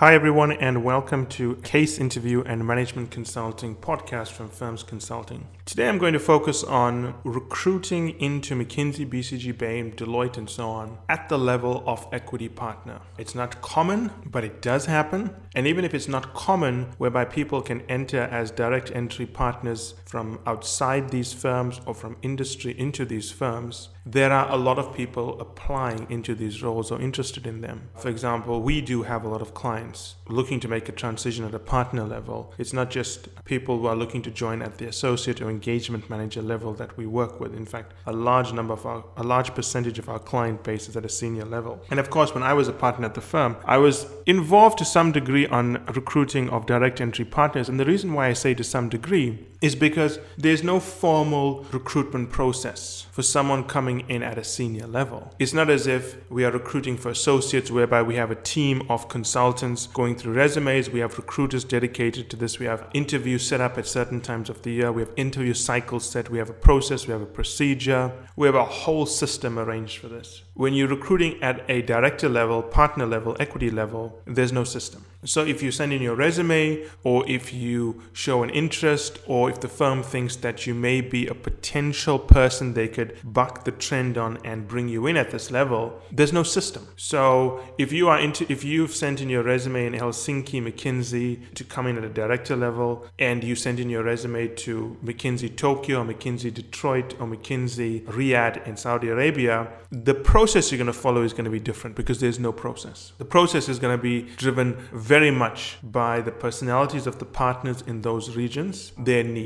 Hi, everyone, and welcome to Case Interview and Management Consulting podcast from Firms Consulting. Today, I'm going to focus on recruiting into McKinsey, BCG, Bain, Deloitte, and so on at the level of equity partner. It's not common, but it does happen. And even if it's not common, whereby people can enter as direct entry partners from outside these firms or from industry into these firms, there are a lot of people applying into these roles or interested in them. For example, we do have a lot of clients looking to make a transition at a partner level. It's not just people who are looking to join at the associate or engagement manager level that we work with. In fact, a large number of our, a large percentage of our client base is at a senior level. And of course, when I was a partner at the firm, I was involved to some degree on recruiting of direct entry partners. And the reason why I say to some degree is because there's no formal recruitment process for someone coming in at a senior level. It's not as if we are recruiting for associates whereby we have a team of consultants going through resumes, we have recruiters dedicated to this, we have interviews set up at certain times of the year, we have interview cycles set, we have a process, we have a procedure, we have a whole system arranged for this. When you're recruiting at a director level, partner level, equity level, there's no system. So if you send in your resume, or if you show an interest, or if the firm thinks that you may be a potential person they could buck the trend on and bring you in at this level, there's no system. So if you are into, if you've sent in your resume in Helsinki, McKinsey to come in at a director level, and you send in your resume to McKinsey Tokyo, or McKinsey Detroit, or McKinsey Riyadh in Saudi Arabia, the process you're going to follow is going to be different because there's no process. The process is going to be driven very much by the personalities of the partners in those regions, their needs,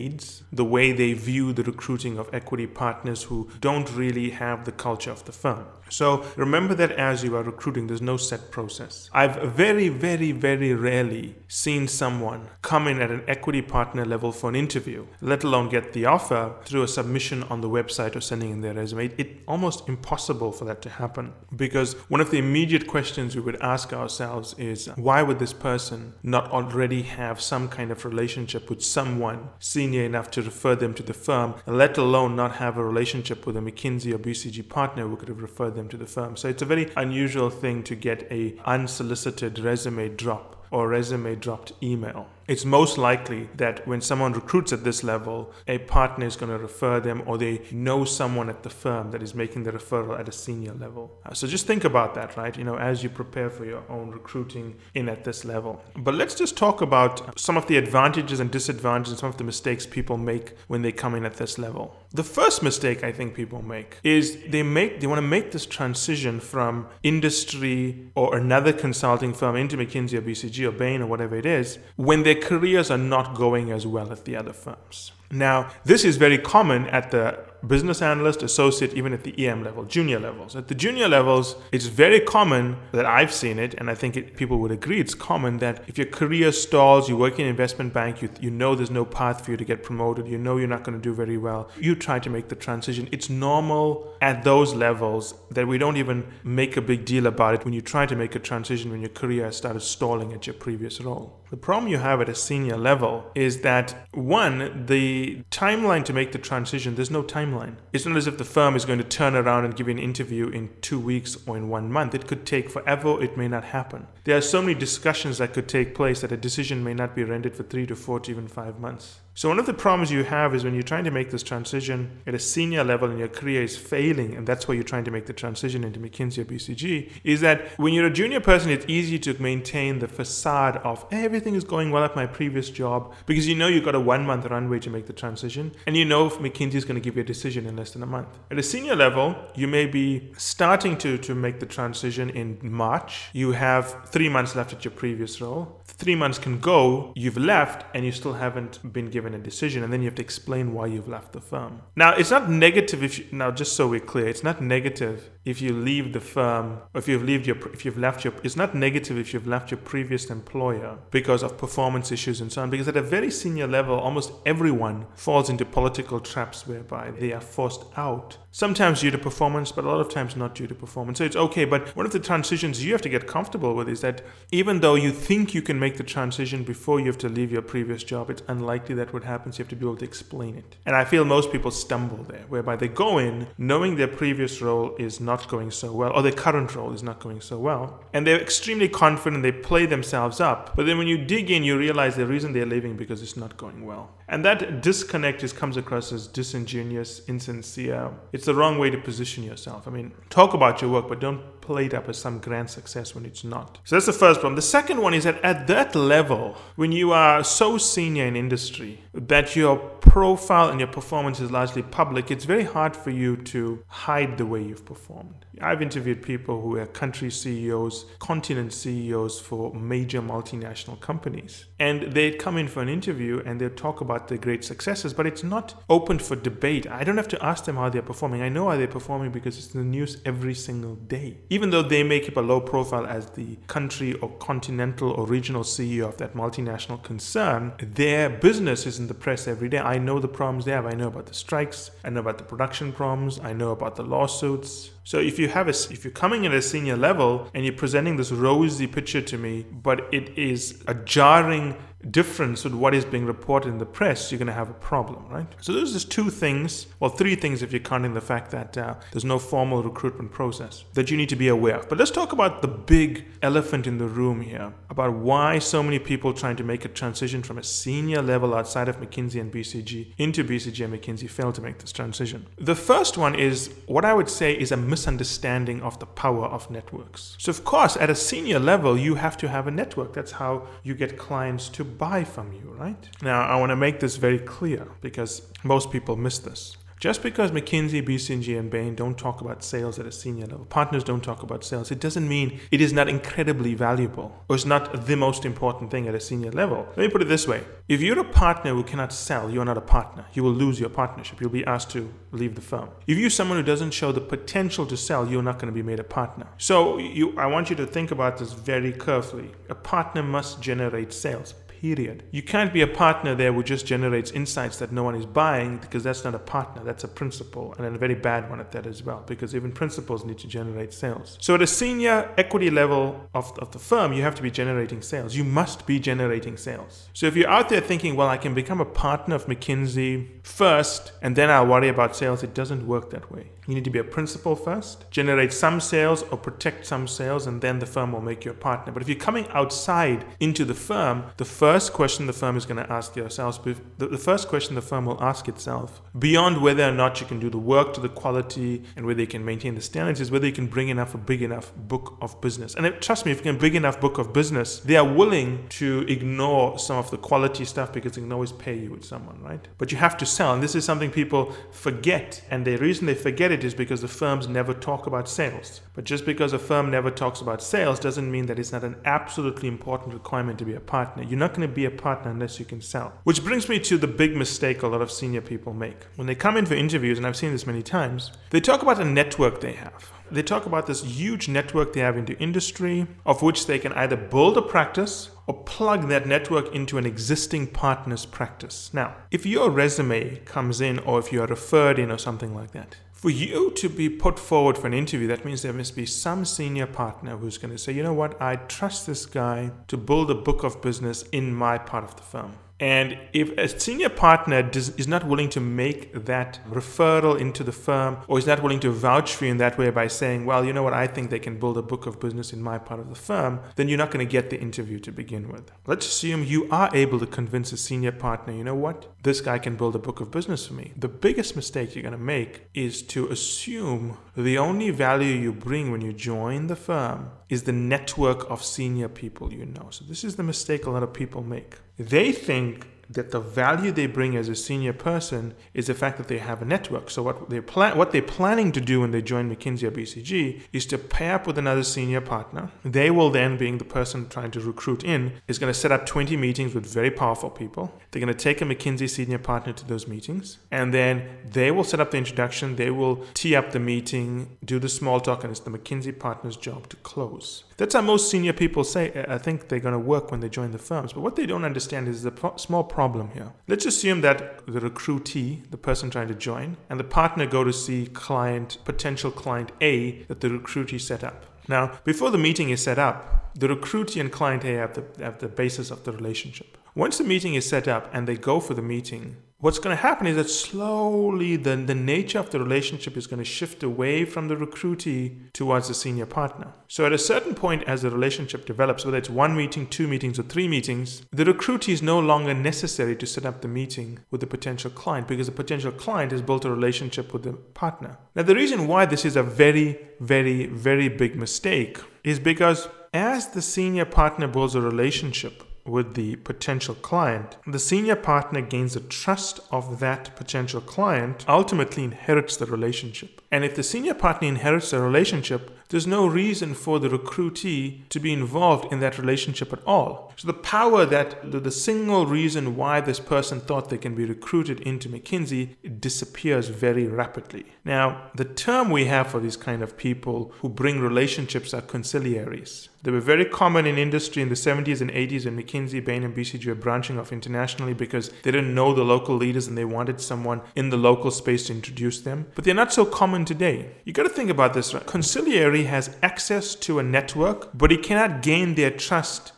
the way they view the recruiting of equity partners who don't really have the culture of the firm. So remember that as you are recruiting, there's no set process. I've very, very, very rarely seen someone come in at an equity partner level for an interview, let alone get the offer through a submission on the website or sending in their resume. It's almost impossible for that to happen because one of the immediate questions we would ask ourselves is why would this person not already have some kind of relationship with someone senior enough to refer them to the firm, let alone not have a relationship with a McKinsey or BCG partner who could have referred them to the firm. So it's a very unusual thing to get a unsolicited resume drop or resume dropped email it's most likely that when someone recruits at this level, a partner is going to refer them or they know someone at the firm that is making the referral at a senior level. Uh, so just think about that, right? You know, as you prepare for your own recruiting in at this level. But let's just talk about some of the advantages and disadvantages some of the mistakes people make when they come in at this level. The first mistake I think people make is they make they want to make this transition from industry or another consulting firm into McKinsey or BCG or Bain or whatever it is when their careers are not going as well as the other firms. Now, this is very common at the business analyst, associate, even at the EM level, junior levels. At the junior levels, it's very common that I've seen it, and I think it, people would agree it's common that if your career stalls, you work in an investment bank, you, you know there's no path for you to get promoted, you know you're not going to do very well, you try to make the transition. It's normal at those levels that we don't even make a big deal about it when you try to make a transition when your career has started stalling at your previous role. The problem you have at a senior level is that one, the timeline to make the transition, there's no timeline timeline. It's not as if the firm is going to turn around and give you an interview in two weeks or in one month. It could take forever, it may not happen. There are so many discussions that could take place that a decision may not be rendered for three to four to even five months. So, one of the problems you have is when you're trying to make this transition at a senior level and your career is failing, and that's why you're trying to make the transition into McKinsey or BCG, is that when you're a junior person, it's easy to maintain the facade of hey, everything is going well at my previous job because you know you've got a one month runway to make the transition, and you know if McKinsey is going to give you a decision in less than a month. At a senior level, you may be starting to, to make the transition in March. You have three months left at your previous role. Three months can go, you've left, and you still haven't been given given a decision and then you have to explain why you've left the firm. Now, it's not negative if you, now just so we're clear, it's not negative if you leave the firm or if you've left your if you've left your it's not negative if you've left your previous employer because of performance issues and so on because at a very senior level almost everyone falls into political traps whereby they are forced out Sometimes due to performance, but a lot of times not due to performance. So it's okay. But one of the transitions you have to get comfortable with is that even though you think you can make the transition before you have to leave your previous job, it's unlikely that would happen. So you have to be able to explain it. And I feel most people stumble there, whereby they go in knowing their previous role is not going so well, or their current role is not going so well. And they're extremely confident, they play themselves up. But then when you dig in, you realize the reason they're leaving because it's not going well. And that disconnect just comes across as disingenuous, insincere. It's the wrong way to position yourself. I mean, talk about your work, but don't play it up as some grand success when it's not. So that's the first problem. The second one is that at that level, when you are so senior in industry that your profile and your performance is largely public, it's very hard for you to hide the way you've performed. I've interviewed people who are country CEOs, continent CEOs for major multinational companies. And they'd come in for an interview and they'd talk about their great successes, but it's not open for debate. I don't have to ask them how they're performing. I know how they're performing because it's in the news every single day. Even though they may keep a low profile as the country or continental or regional CEO of that multinational concern, their business is in the press every day. I know the problems they have. I know about the strikes. I know about the production problems. I know about the lawsuits. So if you have a, if you're coming at a senior level and you're presenting this rosy picture to me, but it is a jarring difference with what is being reported in the press, you're going to have a problem, right? So there's just two things, well, three things if you're counting the fact that uh, there's no formal recruitment process that you need to be aware of. But let's talk about the big elephant in the room here about why so many people trying to make a transition from a senior level outside of McKinsey and BCG into BCG and McKinsey fail to make this transition. The first one is what I would say is a misunderstanding of the power of networks. So, of course, at a senior level, you have to have a network. That's how you get clients to buy from you, right? Now, I want to make this very clear because most people miss this. Just because McKinsey, BCG, and Bain don't talk about sales at a senior level, partners don't talk about sales, it doesn't mean it is not incredibly valuable or it's not the most important thing at a senior level. Let me put it this way if you're a partner who cannot sell, you're not a partner. You will lose your partnership. You'll be asked to leave the firm. If you're someone who doesn't show the potential to sell, you're not going to be made a partner. So you, I want you to think about this very carefully. A partner must generate sales period. You can't be a partner there who just generates insights that no one is buying because that's not a partner, that's a principal, and a very bad one at that as well, because even principals need to generate sales. So at a senior equity level of, of the firm, you have to be generating sales. You must be generating sales. So if you're out there thinking, well, I can become a partner of McKinsey first, and then I'll worry about sales, it doesn't work that way. You need to be a principal first, generate some sales or protect some sales, and then the firm will make you a partner. But if you're coming outside into the firm, the first question the firm is going to ask yourself, the first question the firm will ask itself, beyond whether or not you can do the work to the quality and whether you can maintain the standards, is whether you can bring enough a big enough book of business. And trust me, if you can bring enough book of business, they are willing to ignore some of the quality stuff because they can always pay you with someone, right? But you have to sell, and this is something people forget. And the reason they forget it is because the firms never talk about sales. But just because a firm never talks about sales doesn't mean that it's not an absolutely important requirement to be a partner. You're not going to be a partner unless you can sell. Which brings me to the big mistake a lot of senior people make. When they come in for interviews, and I've seen this many times, they talk about a network they have. They talk about this huge network they have into industry, of which they can either build a practice or plug that network into an existing partner's practice. Now, if your resume comes in or if you are referred in or something like that, for you to be put forward for an interview, that means there must be some senior partner who's going to say, you know what, I trust this guy to build a book of business in my part of the firm. And if a senior partner does, is not willing to make that referral into the firm or is not willing to vouch for you in that way by saying, well, you know what, I think they can build a book of business in my part of the firm, then you're not going to get the interview to begin with. Let's assume you are able to convince a senior partner, you know what, this guy can build a book of business for me. The biggest mistake you're going to make is to assume the only value you bring when you join the firm is the network of senior people you know. So, this is the mistake a lot of people make. They think that the value they bring as a senior person is the fact that they have a network. So what they plan, what they're planning to do when they join McKinsey or BCG is to pair up with another senior partner. They will then, being the person trying to recruit in, is going to set up 20 meetings with very powerful people. They're going to take a McKinsey senior partner to those meetings, and then they will set up the introduction. They will tee up the meeting, do the small talk, and it's the McKinsey partner's job to close. That's how most senior people say, I think they're going to work when they join the firms. But what they don't understand is the pro- small problem here. Let's assume that the recruitee, the person trying to join, and the partner go to see client, potential client A that the recruitee set up. Now, before the meeting is set up, the recruitee and client A have the, have the basis of the relationship. Once the meeting is set up and they go for the meeting, what's going to happen is that slowly the, the nature of the relationship is going to shift away from the recruitee towards the senior partner. So at a certain point, as the relationship develops, whether it's one meeting, two meetings, or three meetings, the recruitee is no longer necessary to set up the meeting with the potential client because the potential client has built a relationship with the partner. Now, the reason why this is a very, very, very big mistake is because as the senior partner builds a relationship with the potential client, the senior partner gains the trust of that potential client, ultimately inherits the relationship. And if the senior partner inherits the relationship, there's no reason for the recruitee to be involved in that relationship at all. So the power that the, the single reason why this person thought they can be recruited into McKinsey disappears very rapidly. Now, the term we have for these kind of people who bring relationships are consiglieres. They were very common in industry in the 70s and 80s when McKinsey, Bain, and BCG were branching off internationally because they didn't know the local leaders and they wanted someone in the local space to introduce them. But they're not so common today. You got to think about this. Right? Consigliere has access to a network, but he cannot gain their trust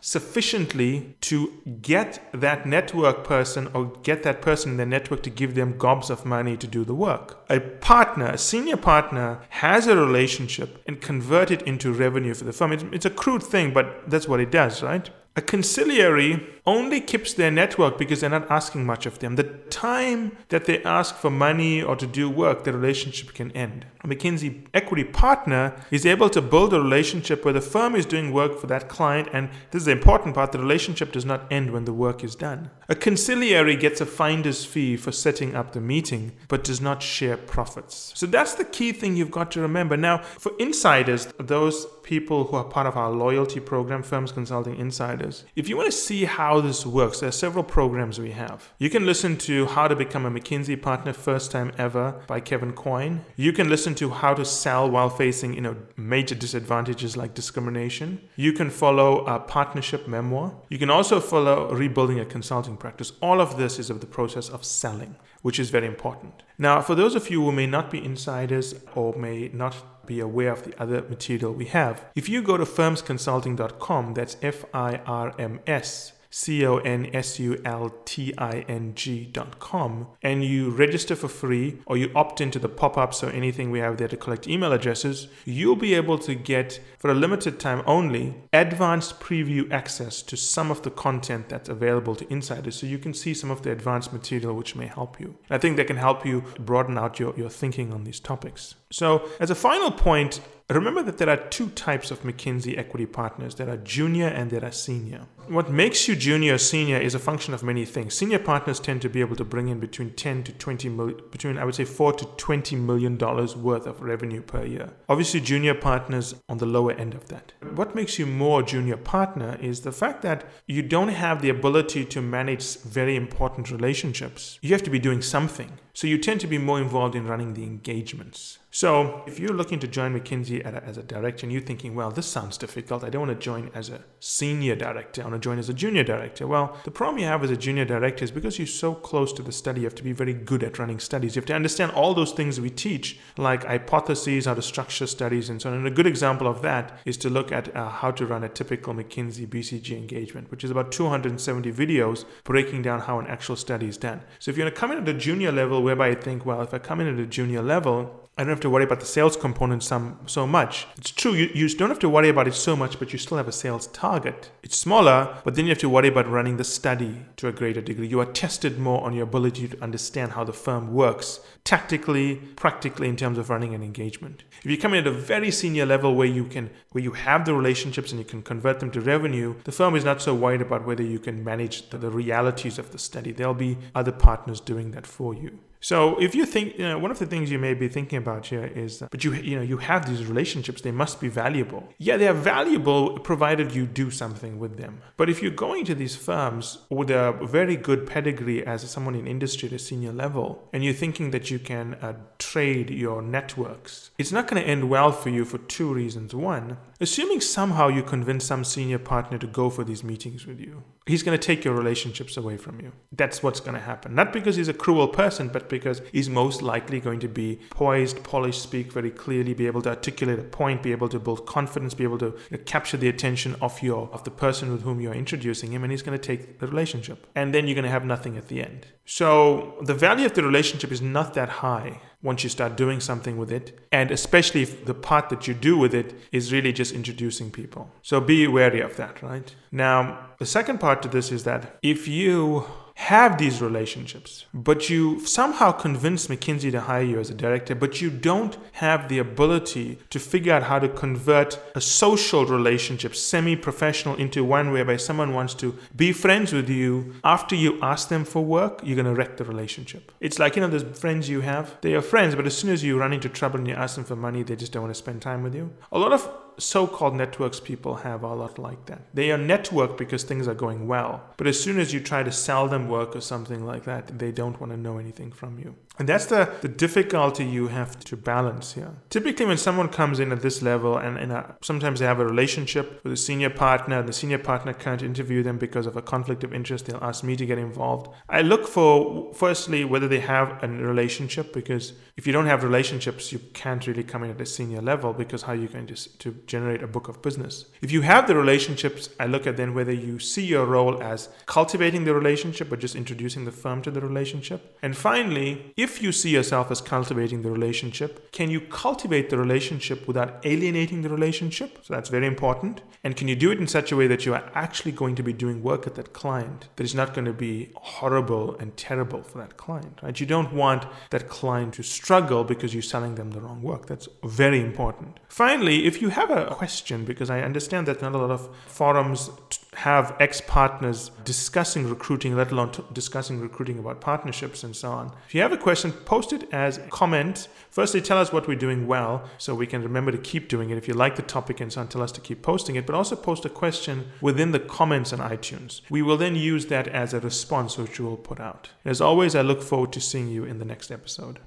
sufficiently to get that network person or get that person in the network to give them gobs of money to do the work. A partner, a senior partner, has a relationship and convert it into revenue for the firm. It's, it's a crude thing, but that's what it does, right? A consigliere only keeps their network because they're not asking much of them. The time that they ask for money or to do work, the relationship can end. McKinsey equity partner is able to build a relationship where the firm is doing work for that client, and this is the important part the relationship does not end when the work is done. A consigliere gets a finder's fee for setting up the meeting, but does not share profits. So that's the key thing you've got to remember. Now, for insiders, those people who are part of our loyalty program, Firms Consulting Insiders, if you want to see how this works, there are several programs we have. You can listen to How to Become a McKinsey Partner First Time Ever by Kevin Coyne. You can listen to How to Sell While Facing you know, Major Disadvantages like Discrimination. You can follow a partnership memoir. You can also follow Rebuilding a Consulting Practice. All of this is of the process of selling, which is very important. Now, for those of you who may not be insiders or may not be aware of the other material we have. If you go to firmsconsulting.com, that's F I R M S C O N S U L T I N G dot com, and you register for free or you opt into the pop ups or anything we have there to collect email addresses, you'll be able to get, for a limited time only, advanced preview access to some of the content that's available to insiders so you can see some of the advanced material which may help you. I think that can help you broaden out your, your thinking on these topics. So, as a final point, remember that there are two types of McKinsey equity partners there are junior and there are senior. What makes you junior or senior is a function of many things. Senior partners tend to be able to bring in between 10 to 20 million, between I would say 4 to 20 million dollars worth of revenue per year. Obviously, junior partners on the lower end of that. What makes you more junior partner is the fact that you don't have the ability to manage very important relationships. You have to be doing something. So you tend to be more involved in running the engagements. So, if you're looking to join McKinsey a, as a director and you're thinking, well, this sounds difficult, I don't want to join as a senior director, I want to join as a junior director. Well, the problem you have as a junior director is because you're so close to the study, you have to be very good at running studies. You have to understand all those things we teach, like hypotheses, how to structure studies, and so on. And a good example of that is to look at uh, how to run a typical McKinsey BCG engagement, which is about 270 videos breaking down how an actual study is done. So, if you're going to come in at a junior level, whereby I think, well, if I come in at a junior level, I don't have to worry about the sales component some, so much. It's true, you, you don't have to worry about it so much, but you still have a sales target. It's smaller, but then you have to worry about running the study to a greater degree. You are tested more on your ability to understand how the firm works, tactically, practically in terms of running an engagement. If you come in at a very senior level where you can where you have the relationships and you can convert them to revenue, the firm is not so worried about whether you can manage the, the realities of the study. There'll be other partners doing that for you. So if you think, you know, one of the things you may be thinking about here is, but you, you know, you have these relationships, they must be valuable. Yeah, they are valuable provided you do something with them. But if you're going to these firms with a very good pedigree as someone in industry at a senior level, and you're thinking that you can uh, trade your networks, it's not going to end well for you for two reasons. One, assuming somehow you convince some senior partner to go for these meetings with you, he's going to take your relationships away from you. That's what's going to happen. Not because he's a cruel person, but because he's most likely going to be poised, polished, speak very clearly, be able to articulate a point, be able to build confidence, be able to you know, capture the attention of your of the person with whom you're introducing him, and he's going to take the relationship. And then you're going to have nothing at the end. So the value of the relationship is not that high once you start doing something with it. And especially if the part that you do with it is really just introducing people. So be wary of that, right? Now, the second part to this is that if you have these relationships, but you somehow convince McKinsey to hire you as a director, but you don't have the ability to figure out how to convert a social relationship, semi professional, into one whereby someone wants to be friends with you after you ask them for work, you're going to wreck the relationship. It's like, you know, those friends you have, they are friends, but as soon as you run into trouble and you ask them for money, they just don't want to spend time with you. A lot of so-called networks people have a lot like that. They are networked because things are going well, but as soon as you try to sell them work or something like that, they don't want to know anything from you. And that's the, the difficulty you have to balance here. Typically, when someone comes in at this level and, and a, sometimes they have a relationship with a senior partner, the senior partner can't interview them because of a conflict of interest, they'll ask me to get involved. I look for, firstly, whether they have a relationship because if you don't have relationships, you can't really come in at a senior level because how are you going to, to generate a book of business? If you have the relationships, I look at then whether you see your role as cultivating the relationship or just introducing the firm to the relationship. And finally, if you see yourself as cultivating the relationship, can you cultivate the relationship without alienating the relationship? So that's very important. And can you do it in such a way that you are actually going to be doing work at that client that is not going to be horrible and terrible for that client, right? You don't want that client to struggle because you're selling them the wrong work. That's very important. Finally, if you have a question, because I understand that not a lot of forums have ex partners discussing recruiting, let alone t- discussing recruiting about partnerships and so on. If you have a question, post it as a comment. Firstly, tell us what we're doing well so we can remember to keep doing it. If you like the topic and so on, tell us to keep posting it, but also post a question within the comments on iTunes. We will then use that as a response which we will put out. As always, I look forward to seeing you in the next episode.